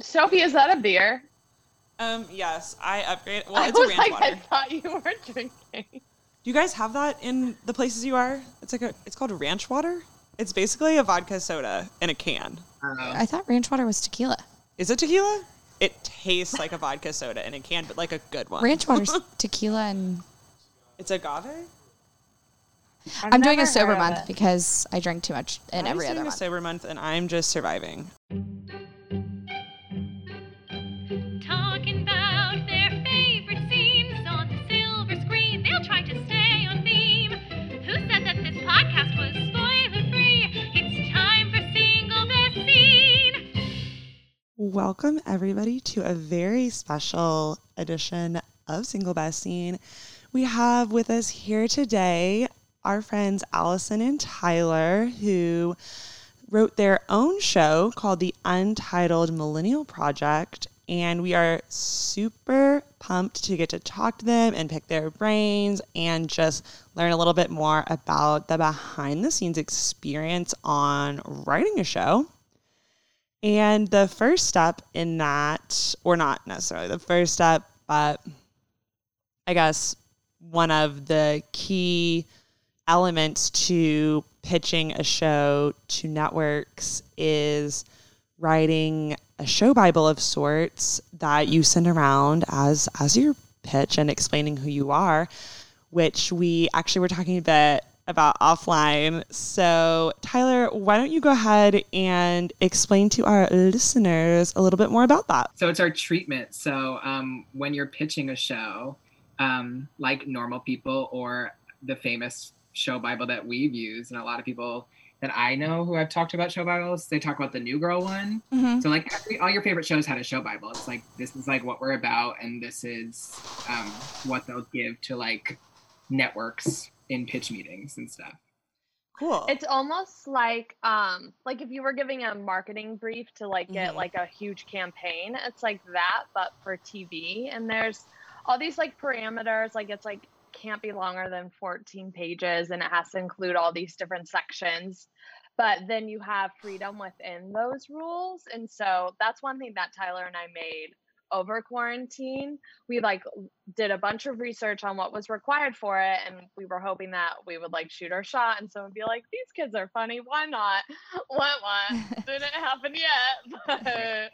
Sophie, is that a beer? Um, yes, I upgrade. Well, I it's a was ranch like, water. I thought you were drinking. Do you guys have that in the places you are? It's like a. It's called ranch water. It's basically a vodka soda in a can. I thought ranch water was tequila. Is it tequila? It tastes like a vodka soda in a can, but like a good one. Ranch water's tequila and It's agave. I've I'm doing a sober month it. because I drank too much in I'm every doing other a month. sober month, and I'm just surviving. Welcome, everybody, to a very special edition of Single Best Scene. We have with us here today our friends Allison and Tyler, who wrote their own show called The Untitled Millennial Project. And we are super pumped to get to talk to them and pick their brains and just learn a little bit more about the behind the scenes experience on writing a show. And the first step in that, or not necessarily the first step, but I guess one of the key elements to pitching a show to networks is writing a show bible of sorts that you send around as as your pitch and explaining who you are which we actually were talking a bit about offline. So, Tyler, why don't you go ahead and explain to our listeners a little bit more about that? So it's our treatment. So um, when you're pitching a show, um, like normal people or the famous show Bible that we've used, and a lot of people that I know who I've talked about show Bibles, they talk about the New Girl one. Mhm. So like every, all your favorite shows had a show Bible. It's like this is like what we're about, and this is um, what they'll give to like networks in pitch meetings and stuff. Cool. It's almost like um like if you were giving a marketing brief to like get Mhm. like a huge campaign, it's like that but for TV and there's all these like parameters like it's like can't be longer than 14 pages and it has to include all these different sections. But then you have freedom within those rules and so that's one thing that Tyler and I made over quarantine. We like did a bunch of research on what was required for it and we were hoping that we would like shoot our shot and someone be like these kids are funny why not what what didn't happen yet but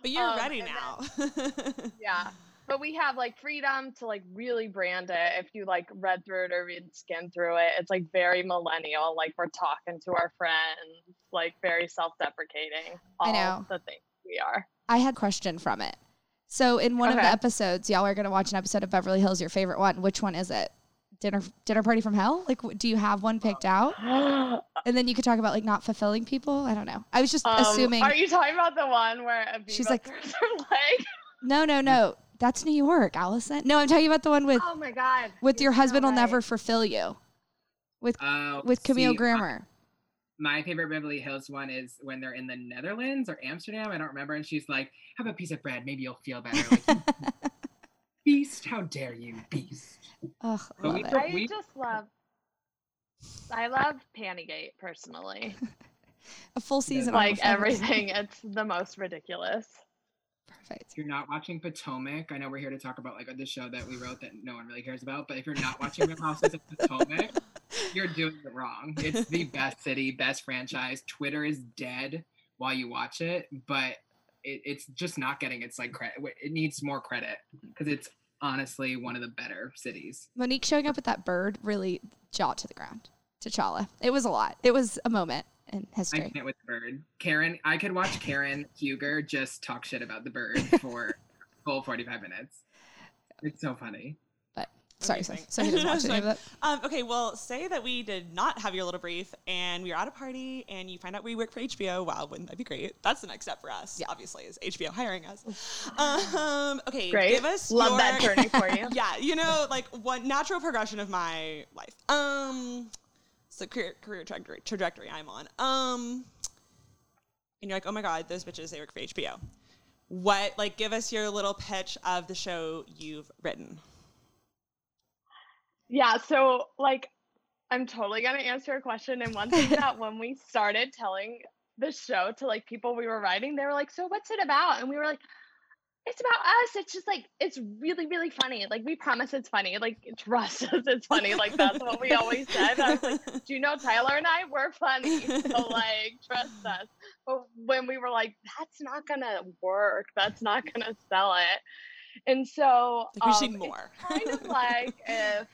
but you're um, ready now. yeah but we have like freedom to like really brand it if you like read through it or read skim through it it's like very millennial like we're talking to our friends like very self-deprecating all I know. the things we are I had question from it. So in one of the episodes, y'all are gonna watch an episode of Beverly Hills. Your favorite one? Which one is it? Dinner Dinner Party from Hell? Like, do you have one picked out? And then you could talk about like not fulfilling people. I don't know. I was just Um, assuming. Are you talking about the one where Aviva She's like- throws her leg? no, no, no. That's New York, Allison. No, I'm talking about the one with Oh my god! with you're your so husband will never fulfill you. With Uh, with Camille see, Grammer. My favorite Beverly Hills one is when they're in the Netherlands or Amsterdam. I don't remember. And she's like, "Have a piece of bread. Maybe you'll feel better." Like, beast, how dare you, beast? Ugh, I love we it. I we- just love. I love Pantygate personally. A full season. like everything, it's the most ridiculous. Perfect. If you're not watching Potomac, I know we're here to talk about like the show that we wrote that no one really cares about. But if you're not watching Real Houses of Potomac, you're doing it wrong. It's the best city, best franchise. Twitter is dead while you watch it, but it, it's just not getting its like credit. It needs more credit because it's honestly one of the better cities. Monique showing up with that bird really jaw to the ground. T'Challa. It was a lot. It was a moment in history. I can't with the bird. Karen, I could watch Karen Huger just talk shit about the bird for full 45 minutes. It's so funny. But sorry, so, Amazing. so he doesn't watch any of it. Um, okay, well, say that we did not have your little brief and we were at a party and you find out we work for HBO. Wow, wouldn't that be great? That's the next step for us, Yeah. obviously, is HBO hiring us. Um, okay, Great. give us Love your, that journey for you. yeah, you know, like one natural progression of my life. Um, it's the career, career trajectory, trajectory I'm on. Um, and you're like, oh my god, those bitches, they work for HBO. What, like, give us your little pitch of the show you've written. Yeah, so like I'm totally gonna answer a question and one thing that when we started telling the show to like people we were writing, they were like, "So what's it about?" And we were like, "It's about us. It's just like it's really really funny. Like we promise it's funny. Like trust us, it's funny. Like that's what we always said." I was like, "Do you know Tyler and I? We're funny. So like trust us." But when we were like, "That's not gonna work. That's not gonna sell it," and so Like, we um, need more. kind of like if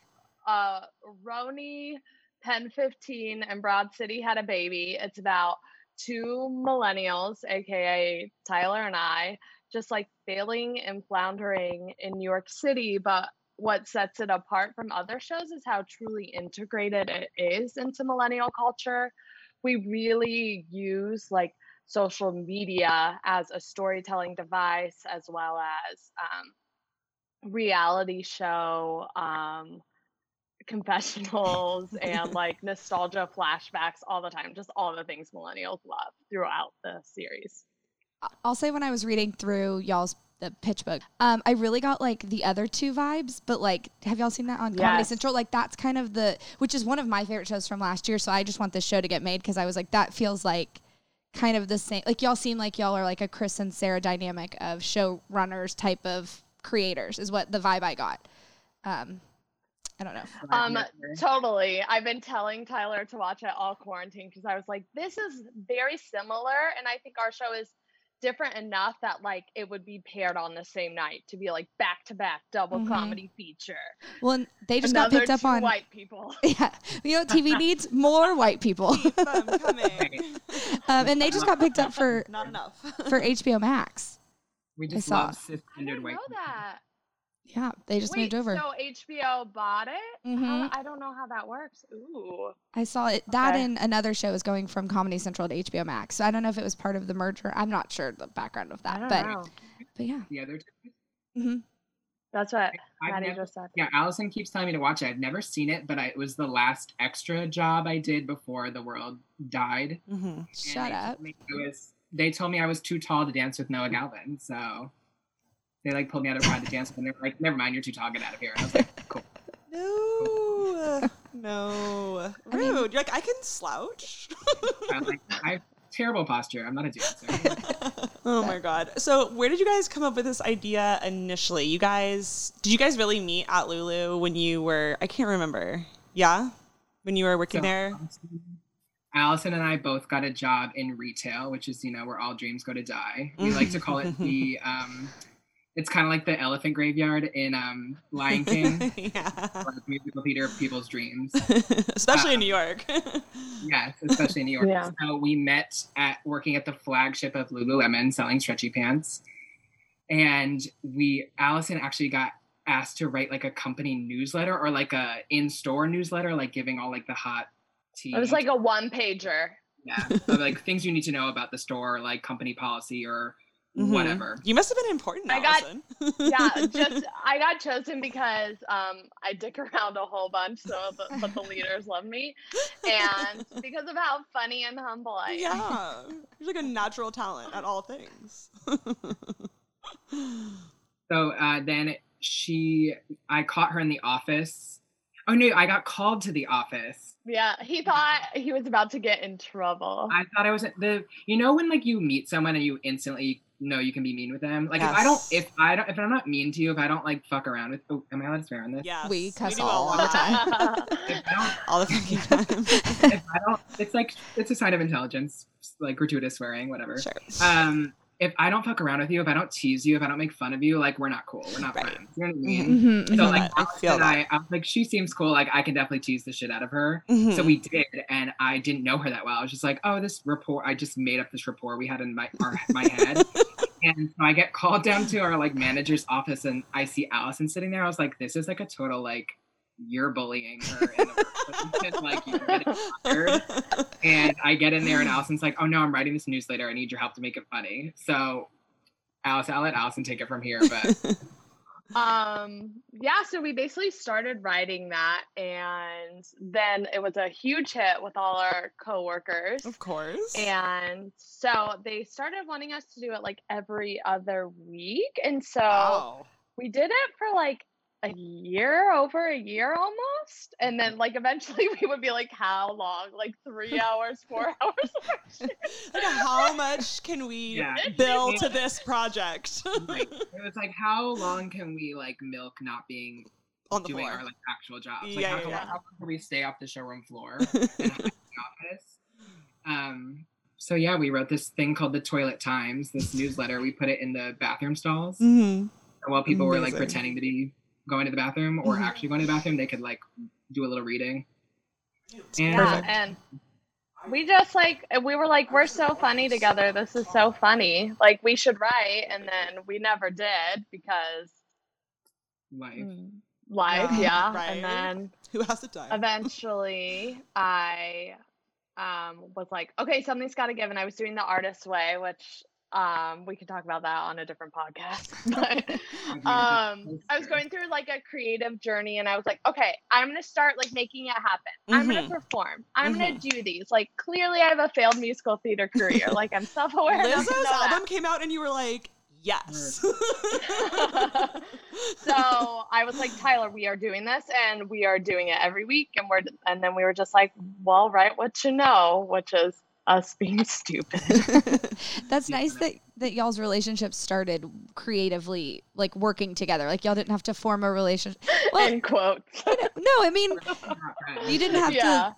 uh Roni, Pen 15, and Broad City had a baby. It's about two millennials, aka Tyler and I, just like failing and floundering in New York City. But what sets it apart from other shows is how truly integrated it is into millennial culture. We really use like social media as a storytelling device as well as um, reality show um, confessionals and like nostalgia flashbacks all the time just all the things millennials love throughout the series I'll say when I was reading through y'all's the pitch book, um, I really got like the other two vibes. But like, have y'all seen that on Comedy Yes. Central? Like, that's kind of the which is one of my favorite shows from last year. So I just want this show to get made because I was like, that feels like kind of the same. Like y'all seem like y'all are like a Chris and Sarah dynamic of showrunners type of creators is what the vibe I got. Um, I don't know. um totally i've been telling tyler to watch it all quarantine because i was like this is very similar and i think our show is different enough that like it would be paired on the same night to be like back to back double Mhm. comedy feature Well, they just Another got picked up on. white people Yeah, you know TV needs more white people, Keep them coming. um, and they just got picked up for Not enough. for HBO Max. We just saw. love i cisgendered didn't white know people. that Yeah, they just Wait, moved over. so hbo bought it Mhm. How- i don't know how that works ooh I saw it. That Okay. and another show is going from Comedy Central to HBO Max. So I don't know if it was part of the merger. I'm not sure the background of I that, don't but know. but yeah. The other two. hmm that's what I've Maddie never- just said Yeah, Allison keeps telling me to watch it. I've never seen it, but I, it was the last extra job I did before the world died. hmm Shut up. told I was, they told me I was too tall to dance with Noah Galvin, so they like pulled me out of pride to dance and they're like, "Never mind, you're too tall. Get out of here." And I was like, "Cool." No. No. I mean- Rude. You're like, I can slouch. I'm like, I have terrible posture. I'm not a dancer. oh my god. So where did you guys come up with this idea initially? You guys did you guys really meet at Lulu when you were I can't remember. Yeah? When you were working So, there? Allison and I both got a job in retail, which is you know where all dreams go to die. We like to call it the. Um, it's kind of like the elephant graveyard in um, Lion King, yeah. like musical theater of people's dreams. Especially in New York. Yes, especially in New York. Yeah. So we met at working at the flagship of Lululemon, selling stretchy pants, and we Allison actually got asked to write like a company newsletter or like a in-store newsletter, like giving all like the hot tea. it was like a one pager yeah, of, like things you need to know about the store, like company policy or Mhm. whatever. You must have been important, I got- yeah, just I got chosen because um I dick around a whole bunch, so the, but the leaders love me, and because of how funny and humble I am. yeah. You're like a natural talent at all things. So uh, then she, I caught her in the office. Oh no, I got called to the office. Yeah, he thought he was about to get in trouble. I thought I was the you know when like you meet someone and you instantly know you can be mean with them. Like if I don't if I don't if I'm not mean to you, if I don't like fuck around with oh, am I allowed to swear on this? yes. We cuss do all lot. the time. If I don't all the fucking time. if I don't it's like it's a sign of intelligence, like gratuitous swearing, whatever. sure. Um if I don't fuck around with you, if I don't tease you, if I don't make fun of you, like we're not cool. We're not Right. friends. You know what I Mhm. mean? Mhm, So mhm. like I feel and. I, I was like, she seems cool. Like I can definitely tease the shit out of her. Mhm. So we did, and I didn't know her that well. I was just like, oh, this rapport. I just made up this rapport we had in my our, my head, and so I get called down to our like manager's office, and I see Allison sitting there. I was like, this is like a total like you're bullying her in the workplace, like you're getting fired. And I get in there, and Allison's like, oh no, I'm writing this newsletter. I need your help to make it funny. So. Allison, I'll let Allison take it from here, but um yeah so we basically started writing that and then it was a huge hit with all our coworkers of course. and so they started wanting us to do it like every other week and so wow. we did it for like a year, over a year almost. And then like eventually we would be like, how long? Like three hours, four hours. like how much can we Yeah. bill to this project like, it was like, how long can we like milk not being on the doing floor? our like actual jobs? Like, Yeah, how, yeah, how yeah. long can we stay off the showroom floor and in the office? Um. So yeah, we wrote this thing called the Toilet Times, this newsletter. We put it in the bathroom stalls. Mhm. While people were like pretending to be going to the bathroom or Mhm. actually going to the bathroom, they could like do a little reading. And Yeah, and we just like we were like, we're so funny together. This is so funny. Like we should write, and then we never did because life. mm, life, Yeah, yeah. right. And then who has the time eventually I um was like, okay, something's got to give, and I was doing the artist way, which um we can talk about that on a different podcast. but um I was going through like a creative journey, and I was like, okay, I'm gonna start like making it happen. I'm gonna Mhm. perform. I'm gonna do these. Like clearly, I have a failed musical theater career. like I'm self-aware. enough to Lizzo's know that. album came out and you were like yes so I was like, Tyler, we are doing this and we are doing it every week. And we're, and then we were just like, well, write what you know, which is us being stupid. That's Yeah. nice that that y'all's relationship started creatively, like working together. Like y'all didn't have to form a relationship. Well, End quotes. no, I mean you didn't have yeah. to.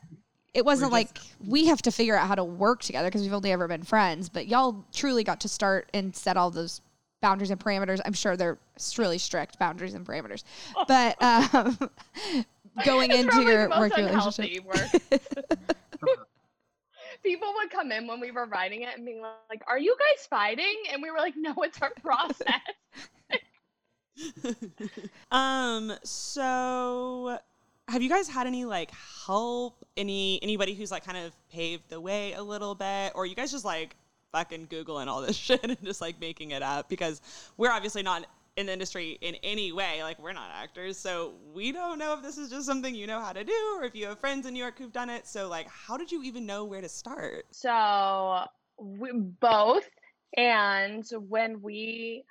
It wasn't We're like just- we have to figure out how to work together because we've only ever been friends. But y'all truly got to start and set all those boundaries and parameters. I'm sure they're really strict boundaries and parameters. But um, going It's into your work relationship. work. People would come in when we were writing it and being like, are you guys fighting? And we were like, no, it's our process. um so have you guys had any like help any anybody who's like kind of paved the way a little bit or you guys just like fucking googling all this shit and just like making it up because we're obviously not in the industry in any way like we're not actors so we don't know if this is just something you know how to do or if you have friends in new york who've done it so like how did you even know where to start So we both, and when we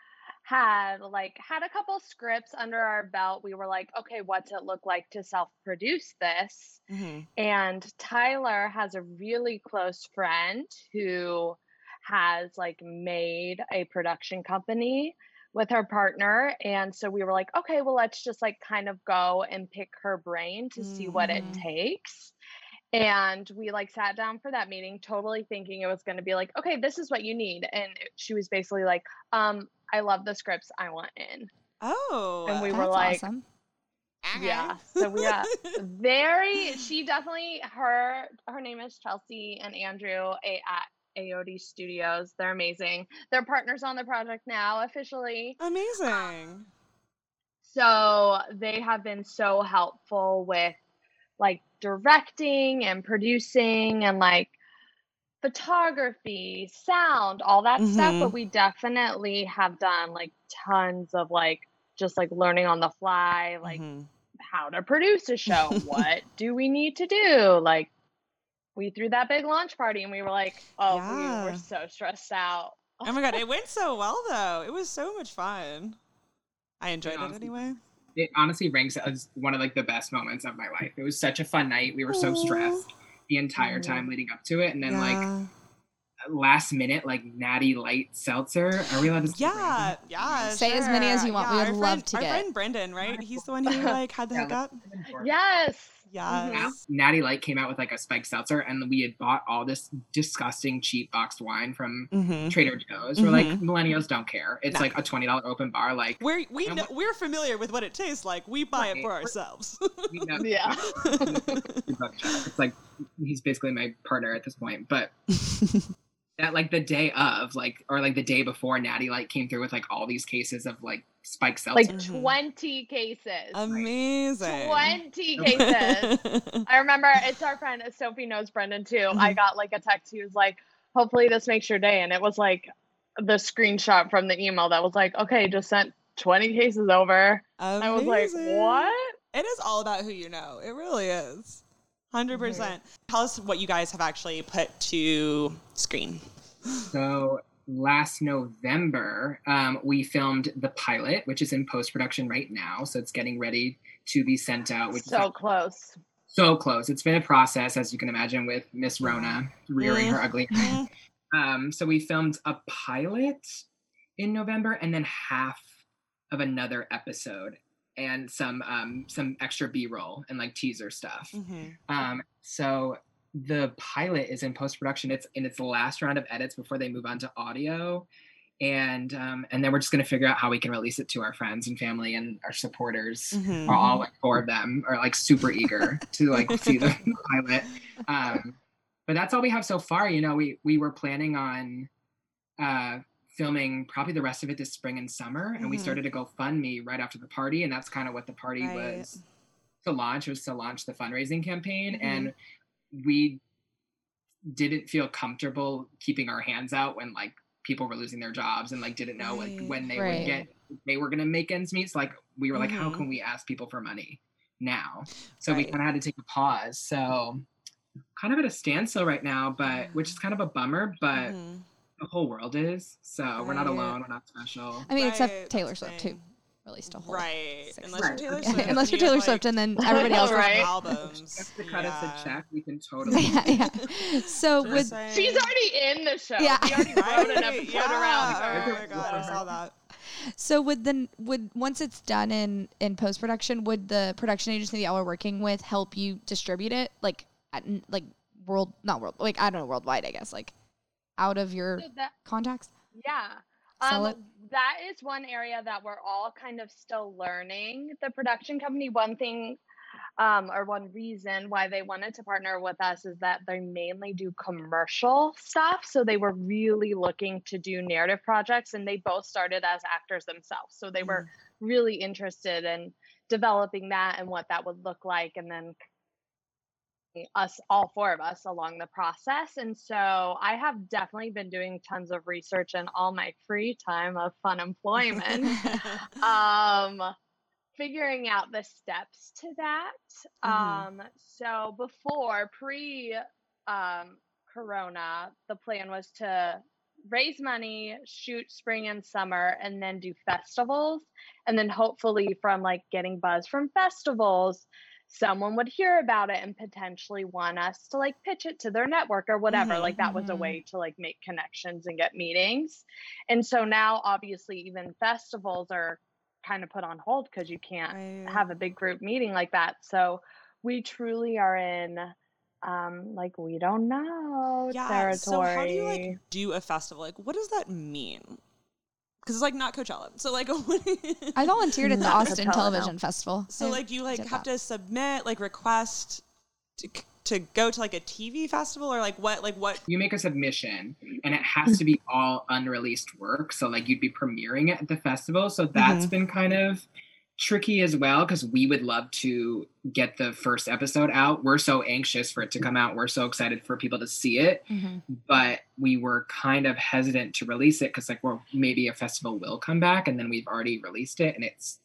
had like had a couple scripts under our belt, we were like, okay, what's it look like to self-produce this? mm-hmm. And Tyler has a really close friend who has like made a production company with her partner. And so we were like, okay, well, let's just like kind of go and pick her brain to see what it Mhm. takes. And we like sat down for that meeting, totally thinking it was going to be like, okay, this is what you need. And she was basically like, um, I love the scripts I want in. oh And we That's were like, awesome. yeah. So we got very she definitely her her name is Chelsea and Andrew a, AOD Studios. They're amazing. They're partners on the project now officially. amazing So they have been so helpful with like directing and producing and like photography, sound, all that stuff. Mhm. But we definitely have done like tons of like just like learning on the fly, like Mhm. how to produce a show. what do we need to do? Like, we threw that big launch party and we were like, oh, we Yeah. were so stressed out. Oh my god, it went so well though. It was so much fun. I enjoyed it honestly- anyway. It honestly ranks as one of like the best moments of my life. It was such a fun night. We were so stressed the entire Aw. time leading up to it, and then like last minute, like Natty Light Seltzer. Are we allowed to? say yeah, brand? yeah. Say as many as you want. Yeah, We our would friend- love to our get- friend Brendan, right? He's the one who like had the Yeah, hookup. Yes. Yes. Natty Light came out with like a spiked seltzer, and we had bought all this disgusting cheap boxed wine from Mm-hmm. Trader Joe's. We're like, Mhm. millennials don't care. It's No. like a twenty dollar open bar. Like We're we And know, what- we're familiar with what it tastes like. We buy it for ourselves. Yeah. it's like he's basically my partner at this point. But that like the day of, like or like the day before, Natty like came through with like all these cases of like spiked seltzer. Like Mhm. 20 cases. Amazing. 20 cases. I remember it's our friend Sophie knows Brendan too. I Mhm. got like a text. He was like, hopefully this makes your day. And it was like the screenshot from the email that was like, okay, just sent 20 cases over. I was like, what? It is all about who you know. It really is. 100%. Tell us what you guys have actually put to screen. So last November, um, we filmed the pilot, which is in post production right now. So it's getting ready to be sent out. Which so is close. so close. It's been a process, as you can imagine, with Miss Rona rearing her ugly head. Um, so we filmed a pilot in November, and then half of another episode, and some um, some extra B roll and like teaser stuff. Mhm. Um, so the pilot is in post production. It's in its last round of edits before they move on to audio, and um, and then we're just gonna figure out how we can release it to our friends and family and our supporters. Mhm. Are all like four of them are like super eager to like see the pilot. Um, but that's all we have so far. You know, we we were planning on uh, filming probably the rest of it this spring and summer, and we Mhm. started a GoFundMe right after the party, and that's kind of what the party Right. was to launch. Was to launch the fundraising campaign, Mhm. and we didn't feel comfortable keeping our hands out when like people were losing their jobs and like didn't know like when they Right. would get they were gonna make ends meet. So like we were like, how Mhm. can we ask people for money now? So we kind of had to take a pause. So kind of at a standstill right now, but which is kind of a bummer, but Mhm. the whole world is. So we're not alone. We're not special. I mean, Right, except Taylor Swift too. Released a whole Right. Unless Right. you're Taylor Yeah, Swift. unless and you're you have, Taylor like, Swift, and then everybody else. four Right. albums. Just to cut us Yeah. a check, we can totally. yeah, yeah. So Just with saying. She's already in the show. Yeah. We already wrote an episode yeah. around Oh my god, I saw that. so would the would once it's done in in post production, would the production agency that y'all are working with help you distribute it like at, like world not world like I don't know worldwide I guess like out of your So that- contacts? Yeah. Sell Um, it? that is one area that we're all kind of still learning. The production company, one thing um, or one reason why they wanted to partner with us is that they mainly do commercial stuff. So they were really looking to do narrative projects, and they both started as actors themselves. So they were really interested in developing that and what that would look like, and then us all four of us along the process and so i have definitely been doing tons of research in all my free time of fun employment um figuring out the steps to that Mhm. um so before pre um corona the plan was to raise money shoot spring and summer and then do festivals and then hopefully from like getting buzz from festivals someone would hear about it and potentially want us to like pitch it to their network or whatever Mhm, like that was a mhm. way to like make connections and get meetings and so now obviously even festivals are kind of put on hold because you can't Right. have a big group meeting like that so we truly are in um like we don't know yeah. territory So how do you like do a festival? Like, what does that mean? Because it's like not Coachella. So like, I volunteered at the Not Austin Coachella, no. Television Festival. So I like you like have that. to submit like request to to go to like a TV festival or like what like what you make a submission and it has to be all unreleased work so like you'd be premiering it at the festival so that's mm-hmm. been kind of tricky as well because we would love to get the first episode out we're so anxious for it to come out we're so excited for people to see it Mhm. but we were kind of hesitant to release it because like well maybe a festival will come back and then we've already released it and it's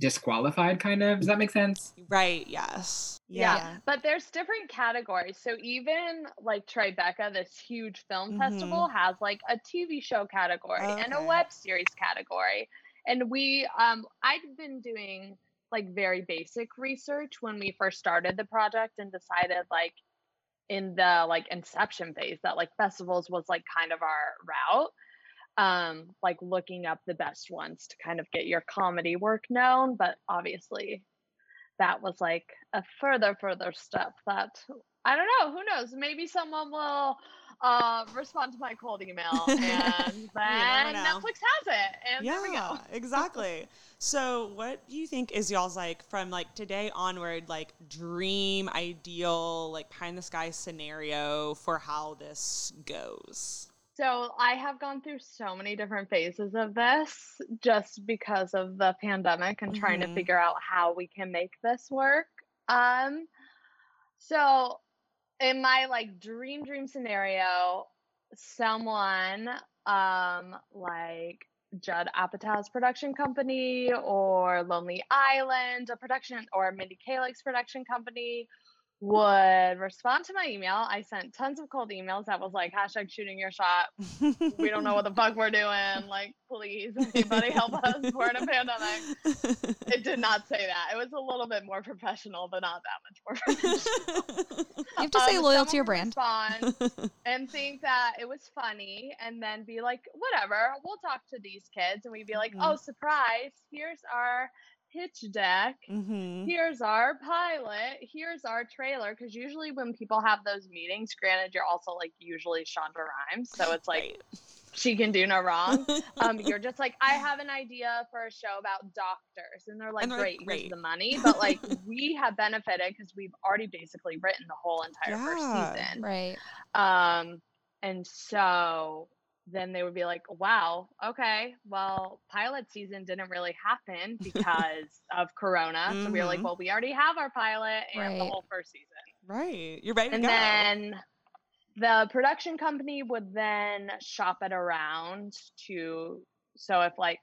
disqualified kind of does that make sense right? Yes. Yeah. But there's different categories. So even like Tribeca, this huge film Mhm. festival, has like a TV show category and a web series category. And we um I'd been doing like very basic research when we first started the project and decided like in the like inception phase that like festivals was like kind of our route um like looking up the best ones to kind of get your comedy work known. But obviously that was like a further further step that i don't know who knows? Maybe someone will uh respond to my cold email and then netflix has it and there we go Yeah, exactly. So, what do you think is y'all's like from like today onward, like dream, ideal, like pie in the sky scenario for how this goes? So I have gone through so many different phases of this just because of the pandemic and trying to Mhm. figure out how we can make this work. Um so in my like dream dream scenario, someone um like Judd Apatow's production company or Lonely Island, a production or Mindy Kaling's production company would respond to my email. I sent tons of cold emails that was like hashtag shooting your shot. We don't know what the fuck we're doing. Like, please, anybody help us. We're in a pandemic. It did not say that. It was a little bit more professional, but not that much more professional. You have to stay Um, loyal to your brand. And think that it was funny and then be like, whatever, we'll talk to these kids. And we'd be like, Mhm. oh, surprise, here's our pitch deck. hmm Here's our pilot. Here's our trailer. Because usually when people have those meetings, granted, you're also like usually Shonda Rhimes. So it's like she can do no wrong. Um, you're just like, I have an idea for a show about doctors. And they're like, And they're like, great, "Great." the money. But like, we have benefited because we've already basically written the whole entire Yeah. first season. Right. Um, and so then they would be like, wow, okay, well, pilot season didn't really happen because of Corona. So we were like, Mhm. well, we already have our pilot and the Right. whole first season. right. You're ready And then the production company would then shop it around to, so if like,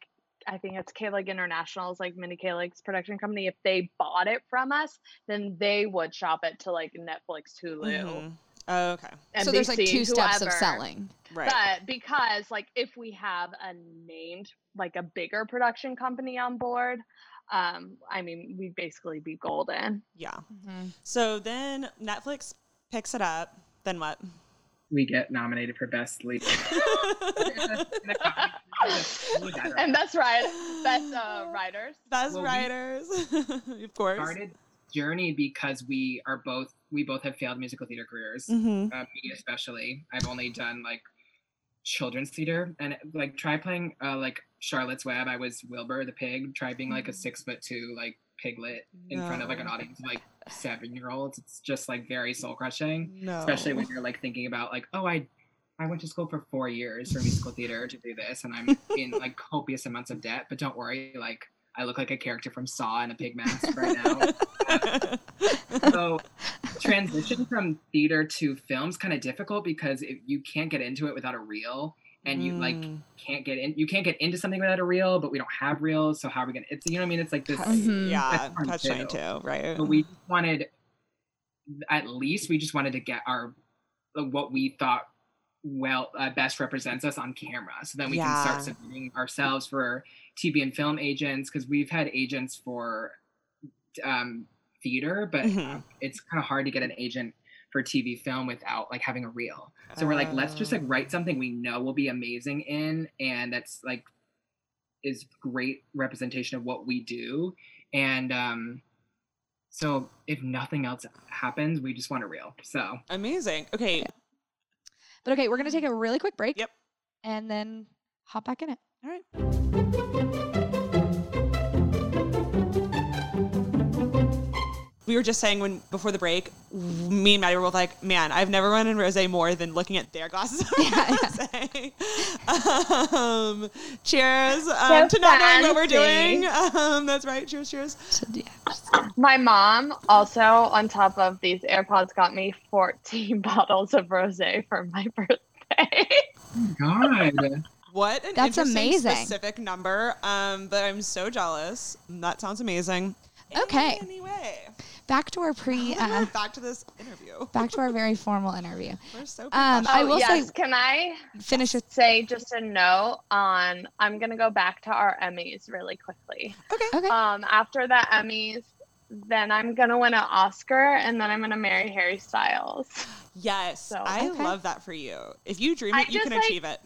I think it's Kaling International's like Mindy Kaling's production company. If they bought it from us, then they would shop it to like Netflix, Hulu, Mhm. Oh, okay. NBC, so there's like two steps of selling. Right. But because like if we have a named like a bigger production company on board, um, I mean we'd basically be golden. yeah. Mm-hmm. So then Netflix picks it up. Then what? We get nominated for best lead. And best ride best uh, writers. Best Well, we- writers, of course. started journey because we are both we both have failed musical theater careers. hmm uh, me especially. I've only done like children's theater and like try playing uh, like Charlotte's Web. I was Wilbur the pig. Try being like a six foot two like piglet in front of like an audience of like seven year olds. It's just like very soul crushing, No. especially when you're like thinking about like oh I. I went to school for four years for musical theater to do this, and I'm in like copious amounts of debt. But don't worry, like I look like a character from Saw in a pig mask right now so transition from theater to film's kind of difficult because if you can't get into it without a reel and you like Mm. can't get in you can't get into something without a reel but we don't have reels so how are we gonna it's you know what i mean it's like this Mhm. yeah, That's fun catch too. right? but we just wanted at least we just wanted to get our what we thought well uh, best represents us on camera so then we Yeah. can start submitting ourselves for tv and film agents because we've had agents for um, theater but Mhm. uh, it's kind of hard to get an agent for tv film without like having a reel so we're like let's just like Oh. write something we know will be amazing in and that's like is great representation of what we do and um so if nothing else happens we just want a reel so amazing. Okay, But okay, we're gonna take a really quick break. Yep. And then hop back in it. all right. We were just saying when before the break, me and Maddie were both like, "Man, I've never run in rose more than looking at their glasses." of Yeah, rosé." um, cheers um, So to not knowing what we're doing. Um, that's right. Cheers, cheers. My mom also on top of these AirPods got me 14 bottles of rosé for my birthday. god What an That's amazing. specific number. Um, but I'm so jealous. That sounds amazing. Okay. Anyway, Back to our pre. Uh, back to this interview. back to our very formal interview. We're so Um, professional. I Oh, will yes. say, Can I finish your. say just a note on? I'm gonna go back to our Emmys really quickly. Okay. Um, after the Emmys, then I'm gonna win an Oscar, and then I'm gonna marry Harry Styles. yes, So- I Okay. love that for you. If you dream I it, you just, can like, achieve it.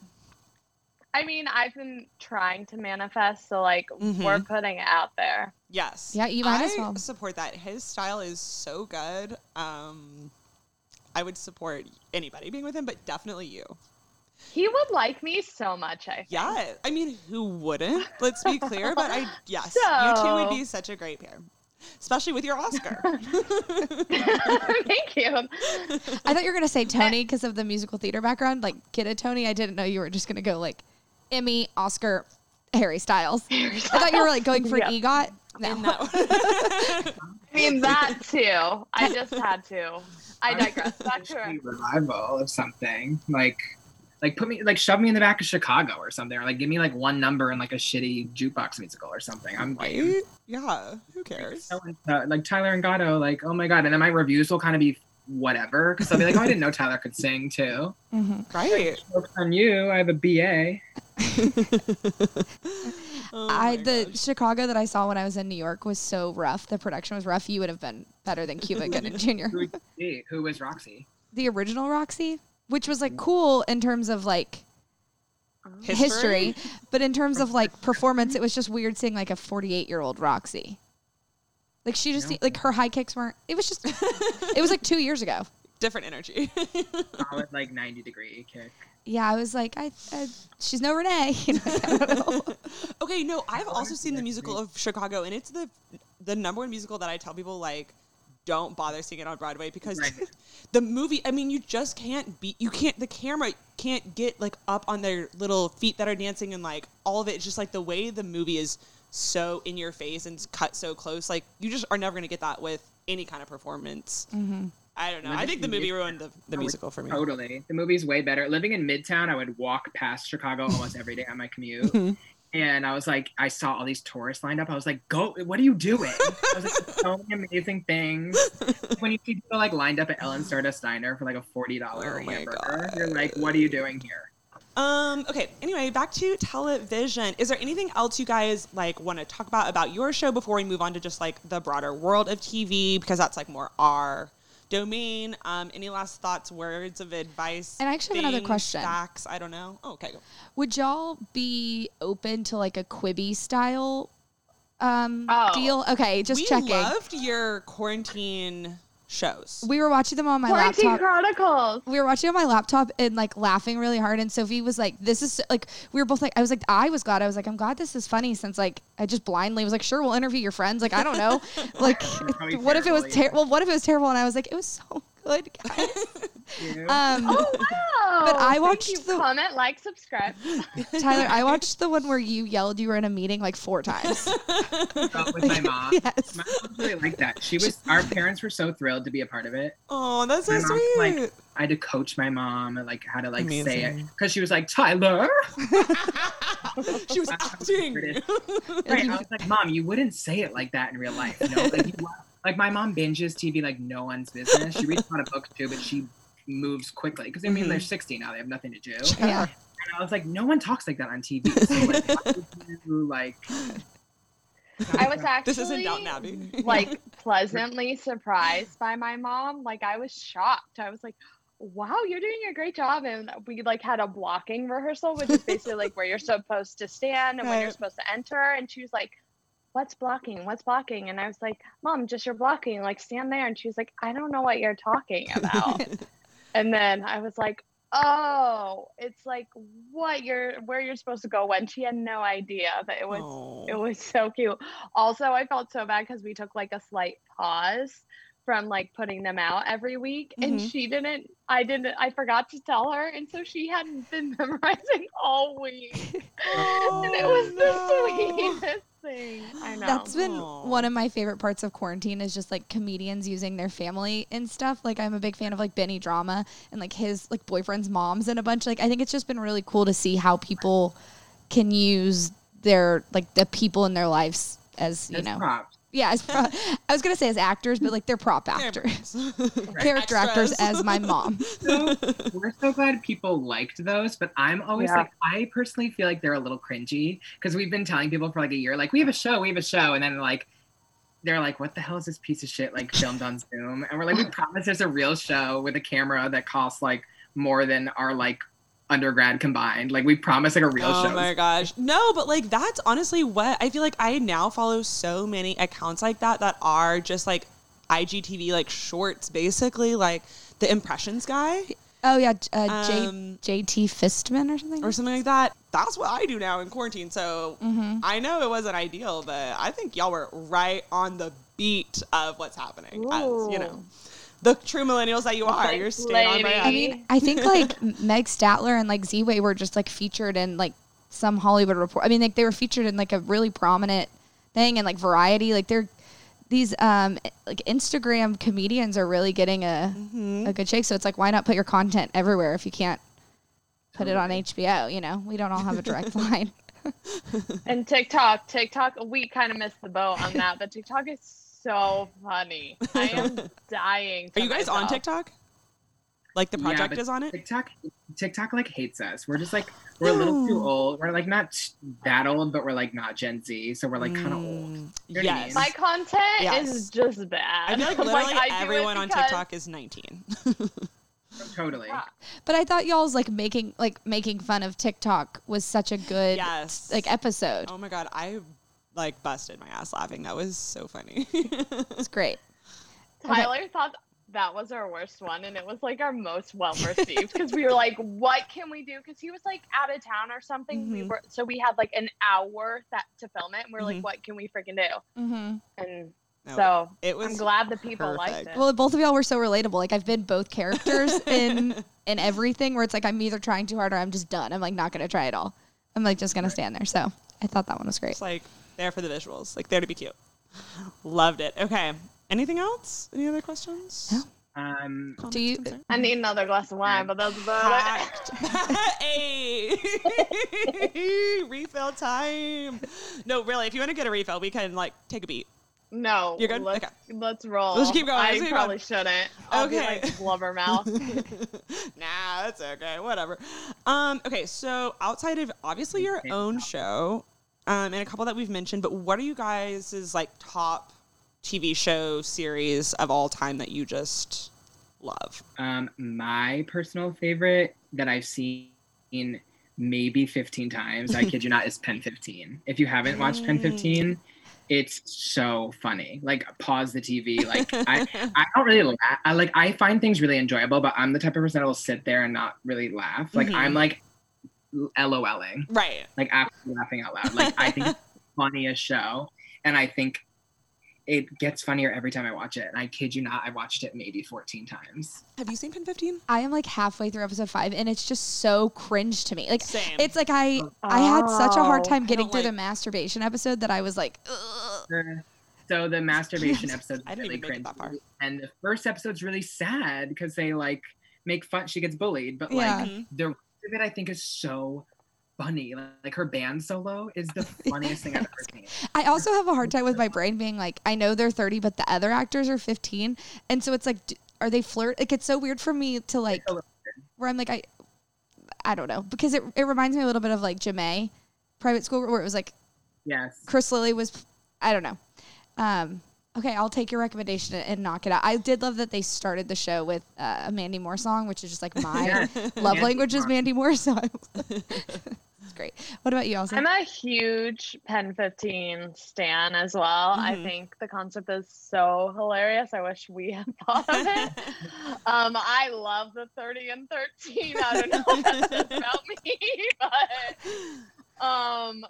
I mean, I've been trying to manifest, so like we're putting it out there. Yes. Yeah, you might I as well. support that. His style is so good. Um, I would support anybody being with him, but definitely you. He would like me so much. I think. Yeah, I mean, who wouldn't? Let's be clear. But I, yes, you two would be such a great pair, especially with your Oscar. Thank you. I thought you were gonna say Tony because of the musical theater background, like get a Tony. I didn't know you were just gonna go like Emmy, Oscar, Harry Styles. I thought you were like going for Yeah. an EGOT. No. In that I mean that too. I just had to. I digress. Back to a revival of something like Like put me like shove me in the back of Chicago or something, or like give me like one number in like a shitty jukebox musical or something. I'm game. Right? Yeah. Who cares? So, like Tyler and Gatto, like oh my god, and then my reviews will kind of be whatever because I'll be like, oh, I didn't know Tyler could sing too. Mm-hmm. Right. Jokes on you, I have a BA. Oh I the gosh. Chicago that I saw when I was in New York was so rough. The production was rough. You would have been better than Cuba Gooding Jr. Who, who was Roxy? The original Roxy, which was like cool in terms of like History? history, but in terms of like performance, it was just weird seeing like a 48 year old Roxy. Like she just Yeah. like her high kicks weren't. It was just. it was like two years ago. Different energy. Solid like 90 degree kick. Yeah, I was like, I, I she's no Renee. You know, like, I don't know. okay, no, I've also seen the musical of Chicago, and it's the the number one musical that I tell people like don't bother seeing it on Broadway because Right. the movie. I mean, you just can't be. You can't. The camera can't get like up on their little feet that are dancing, and like all of it. It's just like the way the movie is so in your face and cut so close. Like you just are never gonna get that with any kind of performance. Mm-hmm. I don't know. No, I think the is- movie ruined the, the musical for me. Totally. The movie's way better. Living in Midtown, I would walk past Chicago almost every day on my commute. Mm-hmm. And I was like, I saw all these tourists lined up. I was like, go, what are you doing? I was like, so many amazing things. When you see people like lined up at Ellen's Stardust Diner for like a $40 Oh my hamburger, you're like, what are you doing here? Um, okay, anyway, back to television. Is there anything else you guys like want to talk about about your show before we move on to just like the broader world of TV because that's like more our domain. Um, any last thoughts, words of advice? And I actually have another question. Facts, I don't know. Oh, okay, go. Would y'all be open to like a Quibi style um, Oh. deal? Okay, just checking. we checking. loved your quarantine shows. we were watching them on my Quarantine laptop. Chronicles. we were watching on my laptop and like laughing really hard and sophie was like this is like we were both like i was like i was glad i was like i'm glad this is funny since like i just blindly was like sure we'll interview your friends like i don't know like Probably what if it was terrible, yeah. terrible well, what if it was terrible and i was like it was so good um Oh wow! But I Thank watched you. the- comment, like, subscribe. tyler i watched the one where you yelled you were in a meeting like four times Felt with my mom. yes My mom really liked that. She was, our parents were so thrilled to be a part of it. Oh, that's so My mom's sweet. like, I had to coach my mom and like how to like say it because she was like Tyler. she was acting. Right. I was like, Mom, you wouldn't say it like that in real life. No, like, you, like my mom binges TV like no one's business. She reads a lot of books too, but she moves quickly because I mean Mhm. they're 60 now; they have nothing to do. yeah And I was like, no one talks like that on TV. So like, you, like I was actually This isn't Downton Abbey. like pleasantly surprised by my mom. Like I was shocked. I was like, "Wow, you're doing a great job!" And we like had a blocking rehearsal, which is basically like where you're supposed to stand and when you're supposed to enter. And she was like, "What's blocking? What's blocking?" And I was like, "Mom, just you're blocking. Like stand there." And she was like, "I don't know what you're talking about." and then I was like. Oh, it's like what you're where you're supposed to go when she had no idea, but it was Oh. it was so cute. Also, I felt so bad because we took like a slight pause from like putting them out every week, and Mhm. she didn't. I didn't. I forgot to tell her, and so she hadn't been memorizing all week, and it was Oh, the no. sweetest thing. I know. That's been Aw. one of my favorite parts of quarantine is just like comedians using their family and stuff. Like I'm a big fan of like Benny Drama and like his like boyfriend's moms and a bunch. Like I think it's just been really cool to see how people can use their like the people in their lives as you as know. props. Yeah, as pro- I was gonna say as actors, but like they're prop actors, character actors as my mom. So, we're so glad people liked those, but I'm always Yeah. like, I personally feel like they're a little cringy because we've been telling people for like a year, like, we have a show, we have a show. And then like, they're like, what the hell is this piece of shit like filmed on Zoom? And we're like, we promise there's a real show with a camera that costs like more than our like undergrad combined. Like, we promise like a real show. oh show. my gosh. No, but like that's honestly what I feel like I now follow so many accounts like that that are just like IGTV like shorts basically like the impressions guy Oh yeah, J- uh, J- Um, JT Fistman or something. or something like that. That's what I do now in quarantine. So Mhm. I know it wasn't ideal, but I think y'all were right on the beat of what's happening. As you know, Ooh. The true millennials that you are. Thanks, You're staying on lady. brand. I mean, I think like Meg Stalter and like Z-Way were just like featured in like some Hollywood report. I mean, like they were featured in like a really prominent thing and like Variety. Like they're these um like Instagram comedians are really getting a Mhm. a good shake. So it's like why not put your content everywhere if you can't put it on HBO. You know, we don't all have a direct line. And TikTok, TikTok, we kind of missed the boat on that, but TikTok is so funny. I am dying. Are you guys on. TikTok? Like the project but is on it? TikTok, TikTok like hates us. We're just like we're a little too old. We're like not that old, but we're like not Gen Z, so we're like kind of old. Mm, You know what I yes. mean? My content Yes. is just bad. I feel like Like, literally I do it everyone on because- TikTok is 19. Totally. Yeah. But I thought y'all's like making like making fun of TikTok was such a good yes. like episode. Oh my god, I like busted my ass laughing. That was so funny. It's great. Tyler thought that was our worst one, and it was like our most well received because we were like, "What can we do?" Because he was like out of town or something. We Mhm. were so we had like an hour that to film it, and we are Mhm. like, "What can we freaking do?" Mm-hmm. And No, so it was I'm glad the people liked it. Well, both of y'all were so relatable. Like I've been both characters in in everything where it's like I'm either trying too hard or I'm just done. I'm like not gonna try at all. I'm like just gonna stand there. So I thought that one was great. It's like there for the visuals, like there to be cute. Loved it. Okay. Anything else? Any other questions? No. Um, Do you- concerns? I need another glass of wine, but that's about it. Packed. hey, refill time. No, really. If you want to get a refill, we can like take a beat. No, You're good? Let's, Okay. let's roll. Let's keep going, let's I keep probably going. shouldn't. I'll be Okay. like blubber mouth. nah, that's okay. Whatever. Um, okay, so outside of obviously your own show, um, and a couple that we've mentioned, but what are you guys' like top TV show series of all time that you just love? um, my personal favorite that I've seen maybe 15 times, I kid you not, is Pen 15. If you haven't watched Pen 15, it's so funny. Like pause the TV. Like I, I don't really laugh. I like I find things really enjoyable, but I'm the type of person that will sit there and not really laugh. Like Mhm. I'm like LOLing, right. like actually laughing out loud. Like I think it's the funniest show, and I think it gets funnier every time I watch it. And I kid you not, I watched it maybe 14 times. Have you seen Pen 15? I am like halfway through episode five and it's just so cringe to me. Like Same. it's like I I had such a hard Oh, time getting don't through the masturbation episode that I was like, Ugh. So the masturbation Yes. episode I didn't really even make it that far. and the first episode's really sad because they like make fun. She gets bullied, but Yeah. like Mhm. the rest of it, I think is so funny. Like, her band solo is the funniest thing I've ever seen. I also have a hard time with my brain being like, I know they're 30, but the other actors are 15. And so it's like, are they flirt? Like, it's so weird for me to like, where I'm like, I, I don't know, because it, it reminds me a little bit of like Ja'mie private school where it was like Yes. Chris Lilley was, I don't know. Um, okay, I'll take your recommendation and, and knock it out. I did love that they started the show with uh, a Mandy Moore song, which is just like my Yes. love Mandy language is Mandy Moore. So I, it's great. What about you, Elsa? I'm a huge Pen 15 stan as well. I Mhm. think the concept is so hilarious. I wish we had thought of it. um, I love the 30 and 13. I don't know what that says about me, but um,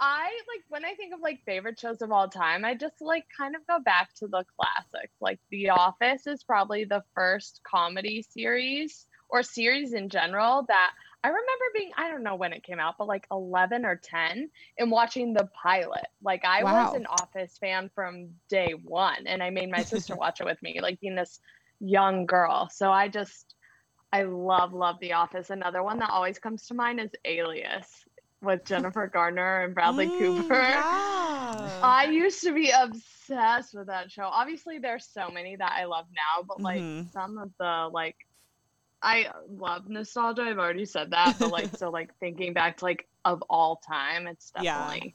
I like when I think of like favorite shows of all time, I just like kind of go back to the classics. Like The Office is probably the first comedy series or series in general that I remember being, I don't know when it came out, but like 11 or 10 and watching the pilot. Like I Wow. was an Office fan from day one and I made my sister watch it with me, like being this young girl. So I just, I love, love The Office. Another one that always comes to mind is Alias with Jennifer Garner and Bradley Mm, Cooper. yeah. I used to be obsessed with that show. Obviously, there's so many that I love now, but like Mhm. some of the like, I love nostalgia. I've already said that, but like, so like thinking back to like of all time, it's Yeah. definitely.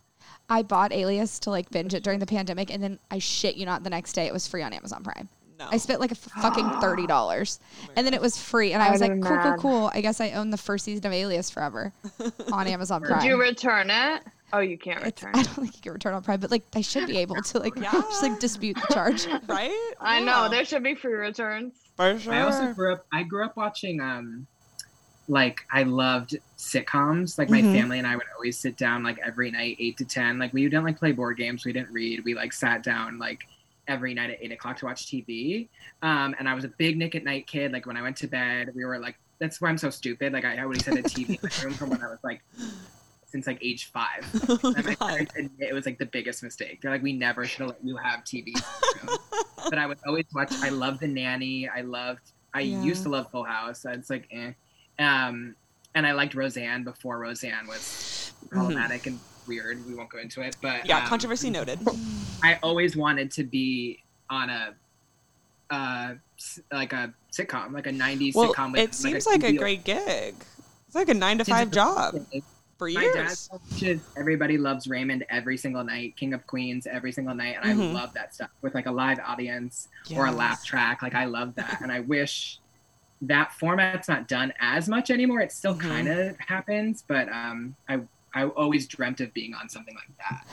I bought Alias to like binge it during the pandemic, and then I shit you not, the next day it was free on Amazon Prime. No. I spent like a fucking thirty dollars, Oh and then it was free, and I was I'd like, cool, cool, mad. cool. I guess I own the first season of Alias forever on Amazon Did Prime. Did you return it? Oh, you can't It's- return I don't think you can return on Prime, but like I should be able to like Yeah. just like dispute the charge. right? I know there should be free returns. for sure. I also grew up. I grew up watching. Um, like I loved sitcoms. Like my Mhm. family and I would always sit down like every night, eight to ten. Like we didn't like play board games. We didn't read. We like sat down like every night at eight o'clock to watch TV. Um, and I was a big Nick at Night kid. Like when I went to bed, we were like, that's why I'm so stupid. Like I always had a TV in my room from when I was like since like age five. oh And my parents admit it was like the biggest mistake. They're like, we never should have let you have TV. in the room." but I would always watch. I loved The Nanny. I loved. I Yeah. used to love Full House. It's like, eh. Um, and I liked Roseanne before Roseanne was problematic and weird. We won't go into it, but Yeah, um, controversy noted. I always wanted to be on a uh like a sitcom, like a '90s Well, sitcom. With, it seems like a TV great gig. It's like a nine to five job for My dad years. watches Everybody Loves Raymond every single night, King of Queens every single night, and Mhm. I love that stuff with like a live audience or a laugh track. Like I love that, and I wish that format's not done as much anymore. It still Mhm. kind of happens, but um, I I always dreamt of being on something like that.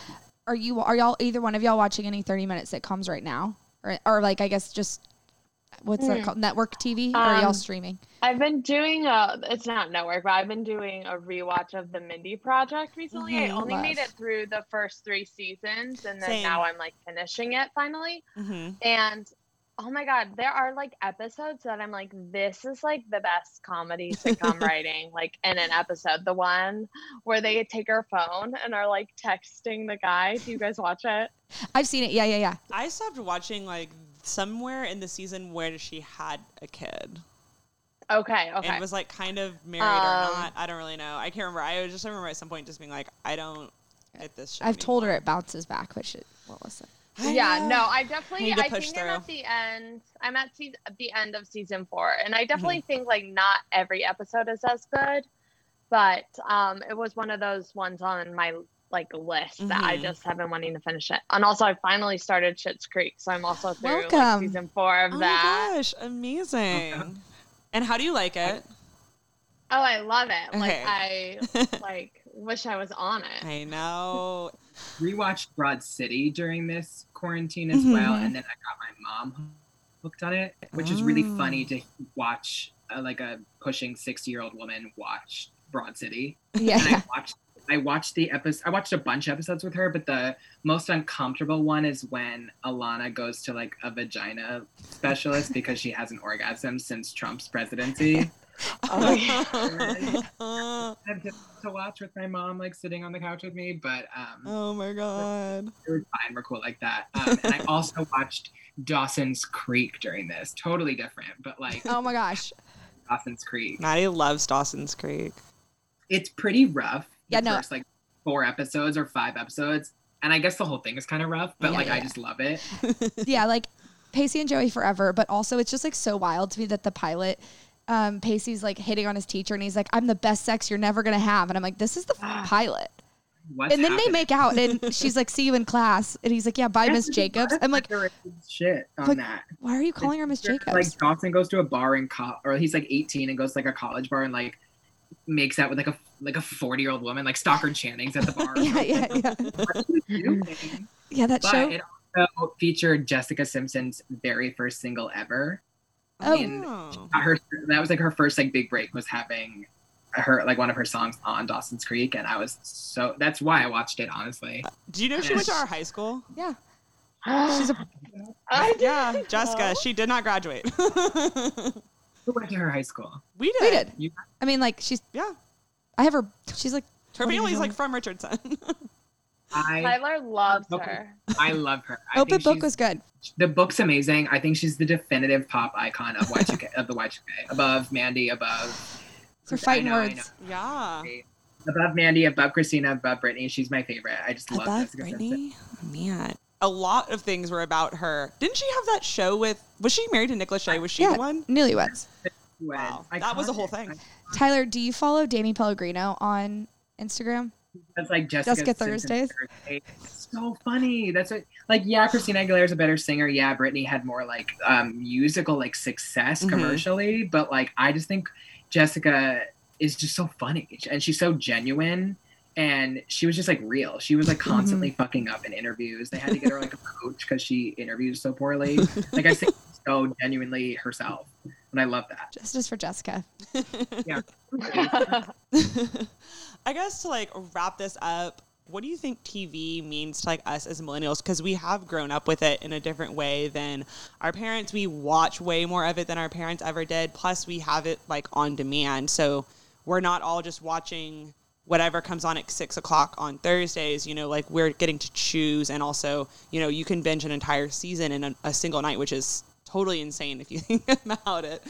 Are you? Are y'all either one of y'all watching any thirty minute sitcoms right now, or or like I guess just what's that Hmm. called? Network TV, or are y'all Um, streaming? I've been doing a it's not network, but I've been doing a rewatch of the Mindy Project recently. Mhm, I only made it through the first three seasons and then Same. now I'm like finishing it finally. hmm And oh my god, there are like episodes that I'm like, this is like the best comedy sitcom writing, like in an episode. The one where they take her phone and are like texting the guy. Do you guys watch it? I've seen it. Yeah, yeah, yeah. I stopped watching like somewhere in the season where she had a kid Okay, okay. and was like kind of married or Um, not. I don't really know. I can't remember. I just remember at some point just being like, I don't get this. Shit I've told her it bounces back, but shit, what was it? I yeah, know. no, I definitely. Need to I push think I'm at the end. I'm at se- the end of season four, and I Mm-hmm. definitely think like not every episode is as good, but um, it was one of those ones on my like list that I Mhm. just have been wanting to finish it. And also, I finally started Schitt's Creek, so I'm also through like, season four of Oh that. my gosh, amazing! And how do you like it? Oh, I love it. Like I like wish I was on it. I know. Rewatched Broad City during this quarantine as well, Mhm. and then I got my mom hooked on it, which is really Oh. funny to watch uh, like a pushing sixty year old woman watch Broad City. Yeah, and. I watched I watched the episode I watched a bunch of episodes with her, but the most uncomfortable one is when Alana goes to like a vagina specialist because she has an orgasm since Trump's presidency. Oh, yeah. I had to, to watch with my mom like sitting on the couch with me, but um oh my god. it was fine, we're cool like that. Um, and I also watched Dawson's Creek during this. Totally different, but like Oh my gosh. Dawson's Creek. Maddie loves Dawson's Creek. it's pretty rough. Yeah, no. first like four episodes or five episodes, and I guess the whole thing is kind of rough, but Yeah, like I yeah. just love it. yeah, like Pacey and Joey forever, but also it's just like so wild to me that the pilot, um, Pacey's like hitting on his teacher and he's like, I'm the best sex you're never gonna have. And I'm like, this is the f- pilot. And then they make out and she's like, see you in class. And he's like, yeah, bye, Miss Jacobs. I'm like, shit on like, that. why are you calling her Miss Jacobs? Like Dawson goes to a bar in co- or he's like 18 and goes to like a college bar and like makes out with like a like a 40 year old woman, like Stockard Channing's at the bar. yeah, yeah, yeah. What are you doing? Yeah, that but show. it also featured Jessica Simpson's very first single ever. Oh. And her that was like her first like big break was having her like one of her songs on Dawson's Creek, and I was so that's why I watched it honestly. Do you know she went to our high school? yeah. She's a- I Yeah, didn't Jessica. know. She did not graduate. Who went to her high school? we did. We did. You- I mean, like, she's, Yeah. I have her, she's like, Her What are you family's like from Richardson. I Tyler loves Okay. her. I love her. I Open think Book was good. the book's amazing. I think she's the definitive pop icon of Y2K of the Y2K. Above Mandy, above Her fighting know, words. yeah. above Mandy, above Christina, above Britney. She's my favorite. I just love Above Jessica Simpson. Britney? Oh, man. A lot of things were about her. Didn't she have that show with was she married to Nick Lachey? Was she Yeah, the one? newlyweds. When- Wow. That was a whole iconic. thing. Tyler, do you follow Danny Pellegrino on Instagram? That's like Jessica, Jessica Thursdays? Thursday. So funny. That's what like yeah, Christina Aguilera's a better singer. Yeah, Britney had more like um musical like success Mhm. commercially, but like I just think Jessica is just so funny and she's so genuine and she was just like real. She was like constantly fucking up in interviews. They had to get her like a coach because she interviews so poorly. Like I think so genuinely herself. And I love that. Justice for Jessica. I guess to like wrap this up, what do you think TV means to like us as millennials? Because we have grown up with it in a different way than our parents. We watch way more of it than our parents ever did. Plus, we have it like on demand, so we're not all just watching whatever comes on at six o'clock on Thursdays. You know, like we're getting to choose, and also, you know, you can binge an entire season in a, a single night, which is totally insane if you think about it.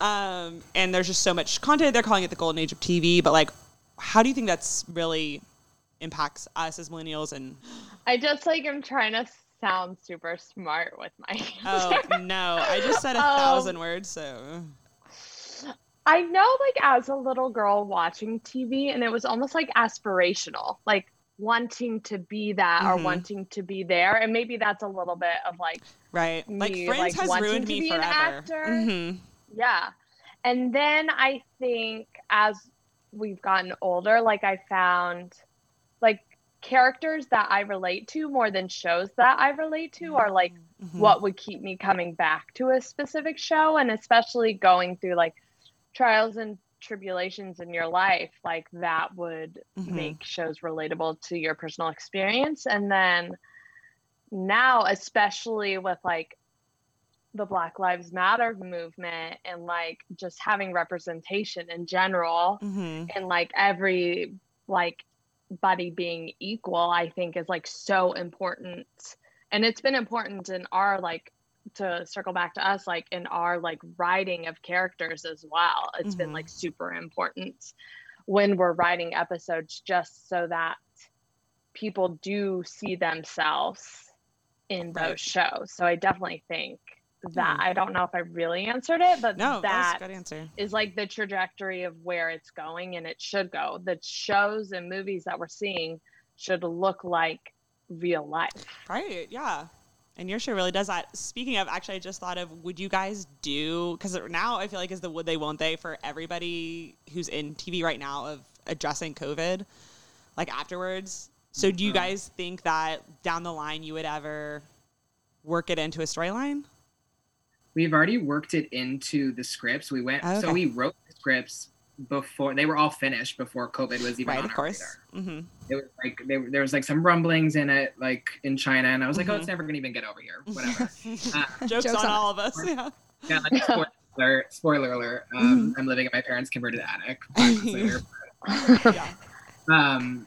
Um, and there's just so much content. They're calling it the golden age of TV, but like, how do you think that's really impacts us as millennials? And I just like am trying to sound super smart with my oh no, I just said a Um, thousand words. So I know, like, as a little girl watching TV, and it was almost like aspirational, like wanting to be that or Mhm. wanting to be there. And maybe that's a little bit of like, right, like me, Friends like, has wanting ruined to me be an forever. actor. Mhm. yeah. And then I think as we've gotten older, like, I found like characters that I relate to more than shows that I relate to are like Mhm. what would keep me coming back to a specific show and especially going through like trials and tribulations in your life like that would Mhm. make shows relatable to your personal experience and then now especially with like the black lives matter movement and like just having representation in general Mhm. and like every like body being equal i think is like so important and it's been important in our like to circle back to us like in our like writing of characters as well It's been Mhm. like super important when we're writing episodes just so that people do see themselves in those Right. shows so i definitely think that Mhm. i don't know if i really answered it but No, that's that a good answer. is like the trajectory of where it's going and it should go. The shows and movies that we're seeing should look like real life. Right. Yeah. And your show really does that. Speaking of, actually, I just thought of would you guys do, because now I feel like is the would they, won't they for everybody who's in TV right now of addressing COVID, like afterwards. So do you Mhm. guys think that down the line you would ever work it into a storyline? We've already worked it into the scripts. We went, Oh, so we wrote the scripts before they were all finished before COVID was even right, on of our course. radar. hmm It was like there, there was like some rumblings in it, like in China, and I was like, oh, Mhm. it's never gonna even get over here. Whatever. Uh, Jokes, Jokes on on- all of us. Yeah. yeah, like spoiler alert. Spoiler alert. Um, I'm living in my parents' converted attic. Five later. yeah. um,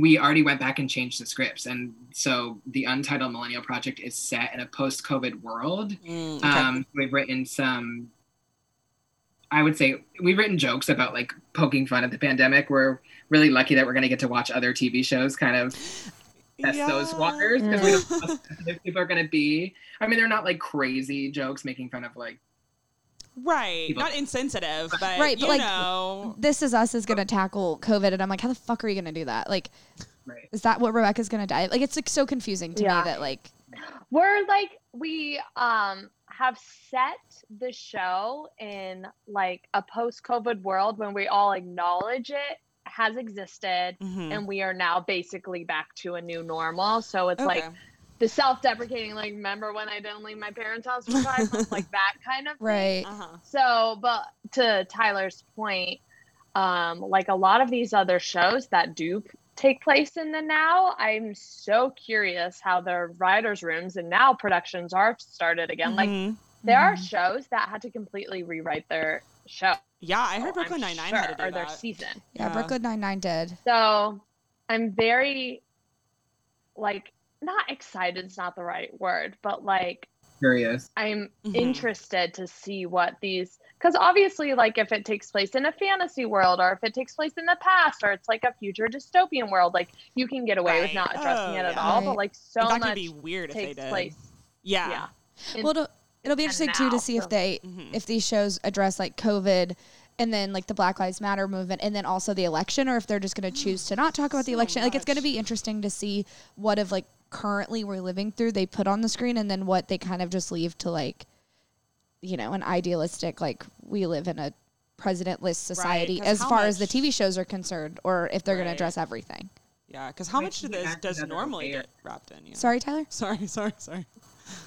we already went back and changed the scripts, and so the Untitled Millennial Project is set in a post-COVID world. Mm, okay. Um, we've written some. I would say we've written jokes about like poking fun at the pandemic. We're really lucky that we're going to get to watch other TV shows kind of test those waters because we don't know people are going to be. I mean, they're not like crazy jokes making fun of like Right. people- Not insensitive, but, Right, you but, like, know. This is us is gonna tackle COVID, and I'm like, how the fuck are you gonna do that? Like, right. is that what Rebecca's gonna die? Like, it's like so confusing to Yeah. me that like, We're like we um have set the show in like a post-COVID world when we all acknowledge it has existed Mhm. and we are now basically back to a new normal. So it's like Okay. The self-deprecating like remember when I didn't leave my parents' house for five months like that kind of thing. right? Uh-huh. So, but to Tyler's point, um, like a lot of these other shows that do p- take place in the now, I'm so curious how their writers' rooms and now productions are started again. Like Mhm. there are Mhm. shows that had to completely rewrite their show. Yeah, I heard I'm Brooklyn Nine Nine sure, had to do or their that. season. Yeah, Yeah. Brooklyn Nine Nine did. So I'm very like not excited is not the right word, but like Curious. I'm Mhm. interested to see what these because obviously like if it takes place in a fantasy world or if it takes place in the past or it's like a future dystopian world like you can get away with not addressing Oh, it at yeah. all but like so that could much be weird if they did. place Yeah. yeah in- Well, it'll, it'll be interesting too to see so- if they Mhm. if these shows address like COVID and then like the Black Lives Matter movement and then also the election or if they're just going to choose to not talk about the So election. Like it's going to be interesting to see what of like currently we're living through they put on the screen and then what they kind of just leave to like you know, an idealistic like we live in a presidentless society 'cause as how far as the TV shows are concerned or if they're going to address everything. Yeah, because how Wait, much can of this does normally layer? get wrapped in? Yeah. Sorry, Tyler? Sorry, sorry, sorry.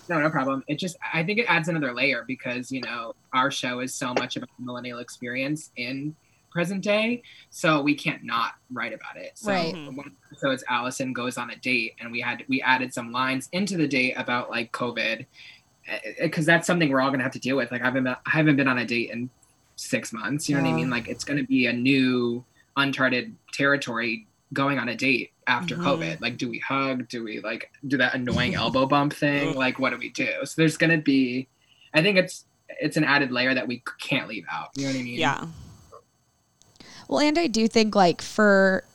No, no problem. It just, I think it adds another layer because, you know, our show is so much about the millennial experience in present day. So we can't not write about it. So Right. Mhm. one episode, Allison goes on a date and we had, we added some lines into the date about like COVID because that's something we're all going to have to deal with. Like I haven't, been, I haven't been on a date in six months. You know what I mean? Like it's going to be a new uncharted territory going on a date after Mhm. COVID. Like, do we hug? Do we like do that annoying elbow bump thing? Like, what do we do? So there's gonna be, I think it's it's an added layer that we can't leave out. You know what I mean? Yeah. Well, and I do think like for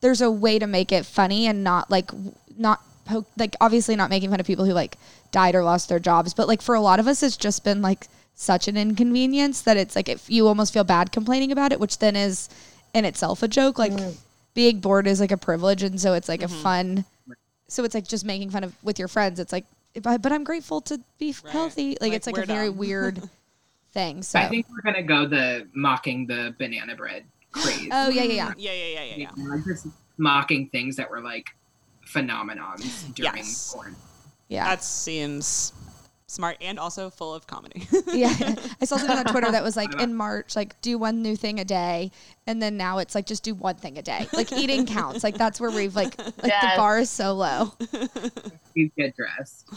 there's a way to make it funny and not like not poke like obviously not making fun of people who like died or lost their jobs, but like for a lot of us it's just been like such an inconvenience that it's like if you almost feel bad complaining about it, which then is in itself a joke. Like mm. being bored is like a privilege and so it's like a mm-hmm. fun so it's like just making fun of with your friends. It's like but but I'm grateful to be Right. healthy. Like, Like, it's like a very dumb. weird thing. So I think we're gonna go the mocking the banana bread craze. Oh yeah, yeah, yeah. Yeah, yeah, yeah, yeah, yeah. Like, just mocking things that were like phenomenons during Yes. quarantine. Yeah. That seems smart and also full of comedy. yeah. I saw something on Twitter that was like in March, like do one new thing a day, and then now it's like just do one thing a day. Like eating counts. Like that's where we've like like the bar is so low. Please get dressed.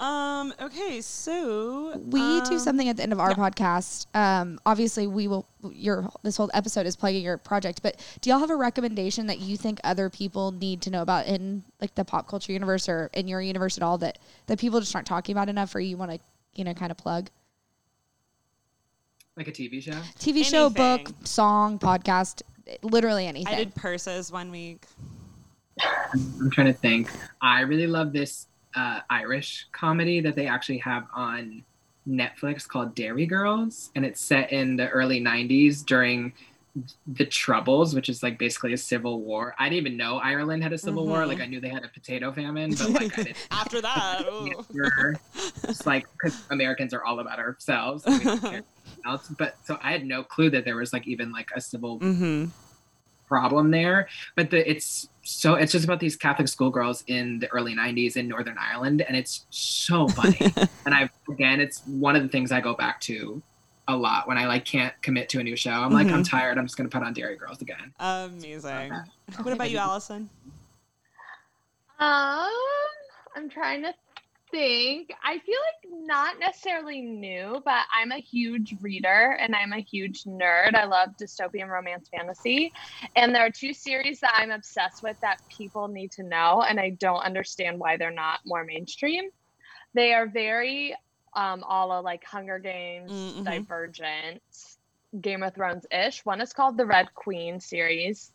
Um. Okay. So We do um, something at the end of our podcast. Um, obviously, we will. Your this whole episode is plugging your project, but do y'all have a recommendation that you think other people need to know about in like the pop culture universe or in your universe at all that that people just aren't talking about enough, or you want to you know kind of plug? Like a TV show. TV show, book, song, podcast, literally anything. I did purses one week. I'm trying to think. I really love this uh, Irish comedy that they actually have on Netflix called Derry Girls, and it's set in the early '90s during the Troubles, which is like basically a civil war. I didn't even know Ireland had a civil war. Mhm. Like I knew they had a potato famine, but like I didn't. After that. We're like because Americans are all about ourselves. and we don't care else. But so I had no clue that there was like even like a civil mm-hmm. Problem there. But the it's so it's just about these Catholic schoolgirls in the early '90s in Northern Ireland, and it's so funny. and I again, it's one of the things I go back to a lot when I like can't commit to a new show. I'm like, I'm Mhm. tired. I'm just gonna put on Derry Girls again. Amazing. Okay. What about you, Allison? Um, I'm trying to think. I feel like not necessarily new, but I'm a huge reader and I'm a huge nerd. I love dystopian romance fantasy. And there are two series that I'm obsessed with that people need to know, and I don't understand why they're not more mainstream. They are very um all of like Hunger Games, Mhm. Divergent, Game of Thrones ish. One is called the Red Queen series.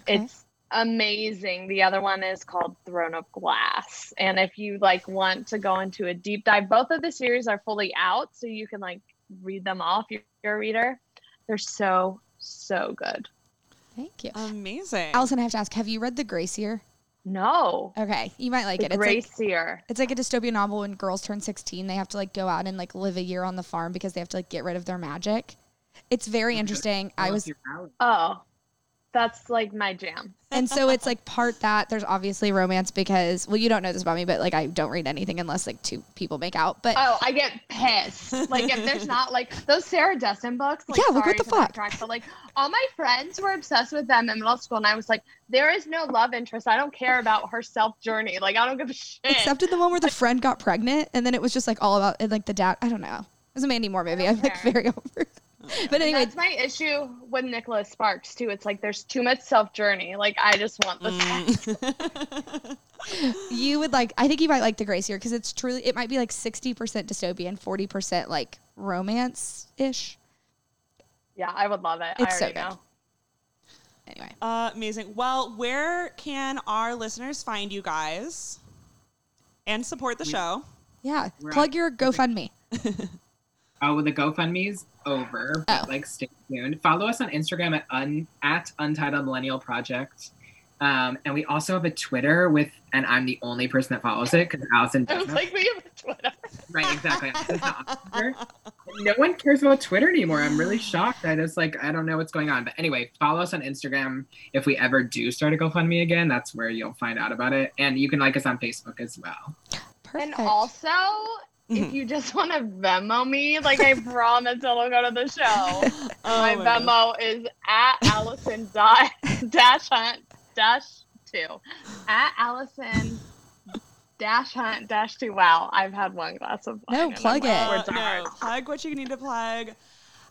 Okay. It's amazing. The other one is called Throne of Glass. And if you like want to go into a deep dive, both of the series are fully out, so you can like read them all if you're, you're a reader. They're so so good. Thank you. Amazing. Allison, I have to ask, have you read The Grace Year? No, Okay, you might like the it. It's like Grace Year. it's like a dystopian novel when girls turn 16, they have to like go out and like live a year on the farm because they have to like get rid of their magic. It's very interesting. I Love was. Oh, that's like my jam. and so it's like part that there's obviously romance because well you don't know this about me but like I don't read anything unless like two people make out but Oh, I get pissed. Like if there's not like those Sarah Dessen books. Like, Yeah, like, what the to fuck? backtrack, But like all my friends were obsessed with them in middle school, and I was like, there is no love interest. I don't care about her self journey. Like I don't give a shit. except in the one where the friend got pregnant and then it was just like all about and, like the dad I don't know. It was a Mandy Moore movie. I'm like care. very over. it. But anyway, That's my issue with Nicholas Sparks too. It's like there's too much self journey. Like I just want the sex. Mm. you would like I think you might like the Grace Year because it's truly it might be like 60% dystopian, 40% like romance ish. Yeah, I would love it. It's I so already good. know. Anyway, Uh, amazing. Well, where can our listeners find you guys and support the show? yeah, We're plug your GoFundMe. Oh, well, the GoFundMe's over, but Oh. like stay tuned. Follow us on Instagram at un at Untitled Millennial Project. Um, and we also have a Twitter with, and I'm the only person that follows it because Allison doesn't. was like, we have a Twitter. right, exactly. Allison's not on Twitter. No one cares about Twitter anymore. I'm really shocked. I just like I don't know what's going on. But anyway, follow us on Instagram. If we ever do start a GoFundMe again, that's where you'll find out about it. And you can like us on Facebook as well. Perfect. And also, If you just want to Venmo me, like I promise it'll go to the show. Oh my my God. Is at Allison dot dash hunt dash two. At Allison dash hunt dash two. Wow, I've had one glass of wine. No, I'm plug like, it. Uh, no, plug what you need to plug.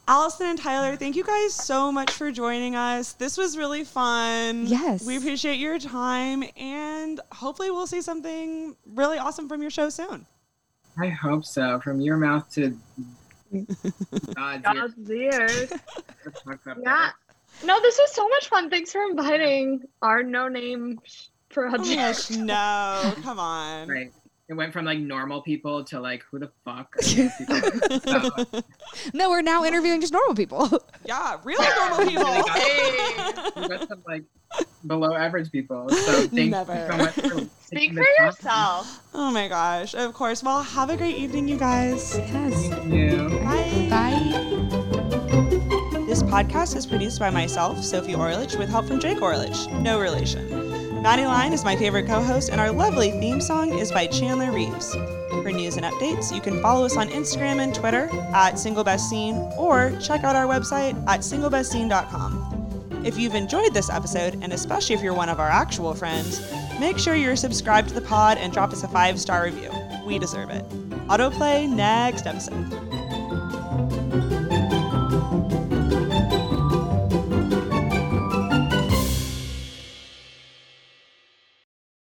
Allison and Tyler, thank you guys so much for joining us. This was really fun. Yes. We appreciate your time and hopefully we'll see something really awesome from your show soon. I hope so. From your mouth to God's ears. God's ears. Fucked Yeah. No, this was so much fun. Thanks for inviting our no name Oh project. gosh, no, come on. Right. It went from like normal people to like who the fuck are these people? So, No, we're now interviewing just normal people. Yeah, really normal people. Really got- we got some like below average people. So thank Never. you so much for Speak for the time. yourself. oh my gosh, of course. Well, have a great evening, you guys. yes. Thank you. Bye. Bye. This podcast is produced by myself, Sophie Orlich, with help from Jake Orlich, no relation. Maddie Line is my favorite co host, and our lovely theme song is by Chandler Reeves. For news and updates, you can follow us on Instagram and Twitter at Single Best Scene or check out our website at singlebestscene.com. If you've enjoyed this episode, and especially if you're one of our actual friends, make sure you're subscribed to the pod and drop us a five star review. We deserve it. Autoplay next episode.